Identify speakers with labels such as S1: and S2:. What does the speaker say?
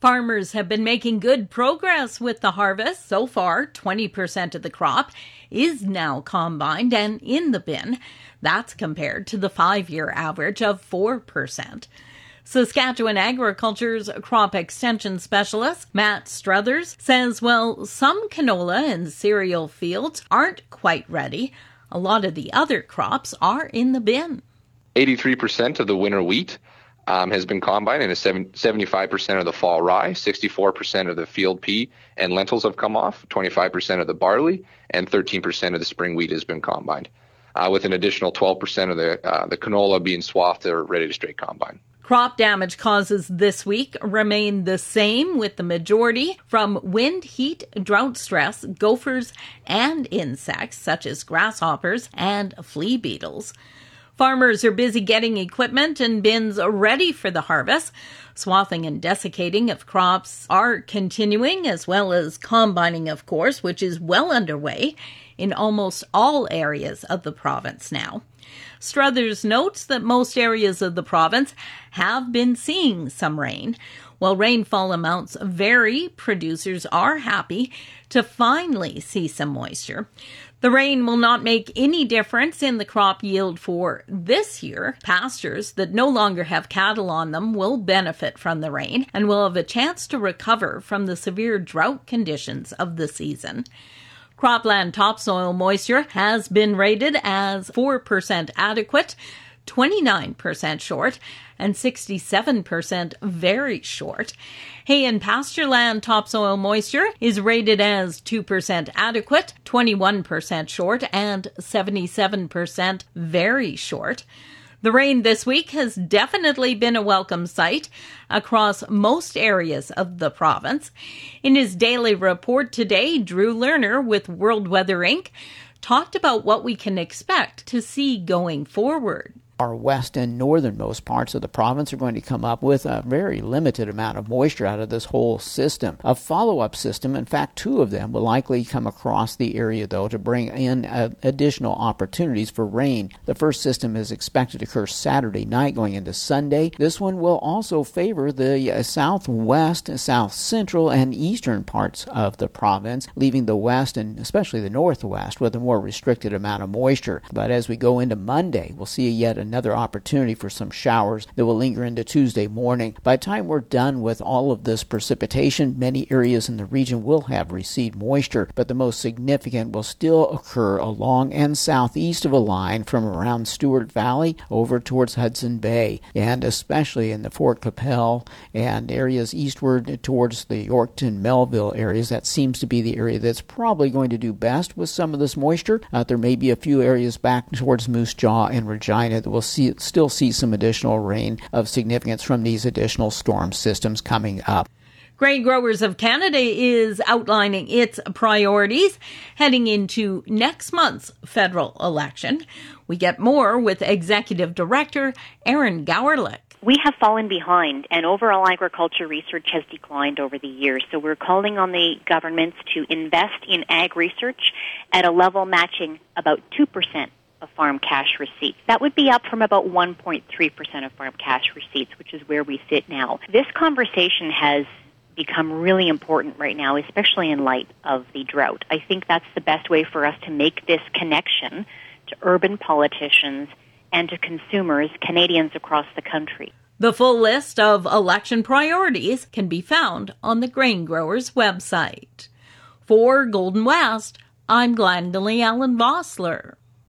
S1: Farmers have been making good progress with the harvest. So far, 20% of the crop is now combined and in the bin. That's compared to the five year average of 4%. Saskatchewan Agriculture's crop extension specialist, Matt Struthers, says, well, some canola and cereal fields aren't quite ready. A lot of the other crops are in the bin.
S2: 83% of the winter wheat um, has been combined, and 75% of the fall rye, 64% of the field pea and lentils have come off, 25% of the barley, and 13% of the spring wheat has been combined, uh, with an additional 12% of the uh, the canola being swathed or ready to straight combine.
S1: Crop damage causes this week remain the same, with the majority from wind, heat, drought stress, gophers, and insects such as grasshoppers and flea beetles. Farmers are busy getting equipment and bins ready for the harvest. Swathing and desiccating of crops are continuing, as well as combining, of course, which is well underway in almost all areas of the province now. Struthers notes that most areas of the province have been seeing some rain. While rainfall amounts vary, producers are happy to finally see some moisture. The rain will not make any difference in the crop yield for this year. Pastures that no longer have cattle on them will benefit from the rain and will have a chance to recover from the severe drought conditions of the season. Cropland topsoil moisture has been rated as 4% adequate, 29% short, and 67% very short. Hay and pastureland topsoil moisture is rated as 2% adequate, 21% short, and 77% very short. The rain this week has definitely been a welcome sight across most areas of the province. In his daily report today, Drew Lerner with World Weather Inc. talked about what we can expect to see going forward
S3: our west and northernmost parts of the province are going to come up with a very limited amount of moisture out of this whole system. A follow up system, in fact, two of them will likely come across the area, though, to bring in uh, additional opportunities for rain. The first system is expected to occur Saturday night going into Sunday. This one will also favor the uh, southwest, south central, and eastern parts of the province, leaving the west and especially the northwest with a more restricted amount of moisture. But as we go into Monday, we'll see yet another opportunity for some showers that will linger into Tuesday morning. By the time we're done with all of this precipitation, many areas in the region will have received moisture, but the most significant will still occur along and southeast of a line from around Stewart Valley over towards Hudson Bay, and especially in the Fort Qu'Appelle and areas eastward towards the Yorkton Melville areas. That seems to be the area that's probably going to do best with some of this moisture. Uh, there may be a few areas back towards Moose Jaw and Regina that will we'll see, still see some additional rain of significance from these additional storm systems coming up.
S1: Grain Growers of Canada is outlining its priorities heading into next month's federal election. We get more with Executive Director Erin Gowriluk.
S4: We have fallen behind, and overall agriculture research has declined over the years. So we're calling on the governments to invest in ag research at a level matching about 2% of farm cash receipts. That would be up from about 1.3% of farm cash receipts, which is where we sit now. This conversation has become really important right now, especially in light of the drought. I think that's the best way for us to make this connection to urban politicians and to consumers, Canadians across the country.
S1: The full list of election priorities can be found on the Grain Growers website. For Golden West, I'm Glendalee Allen Vossler.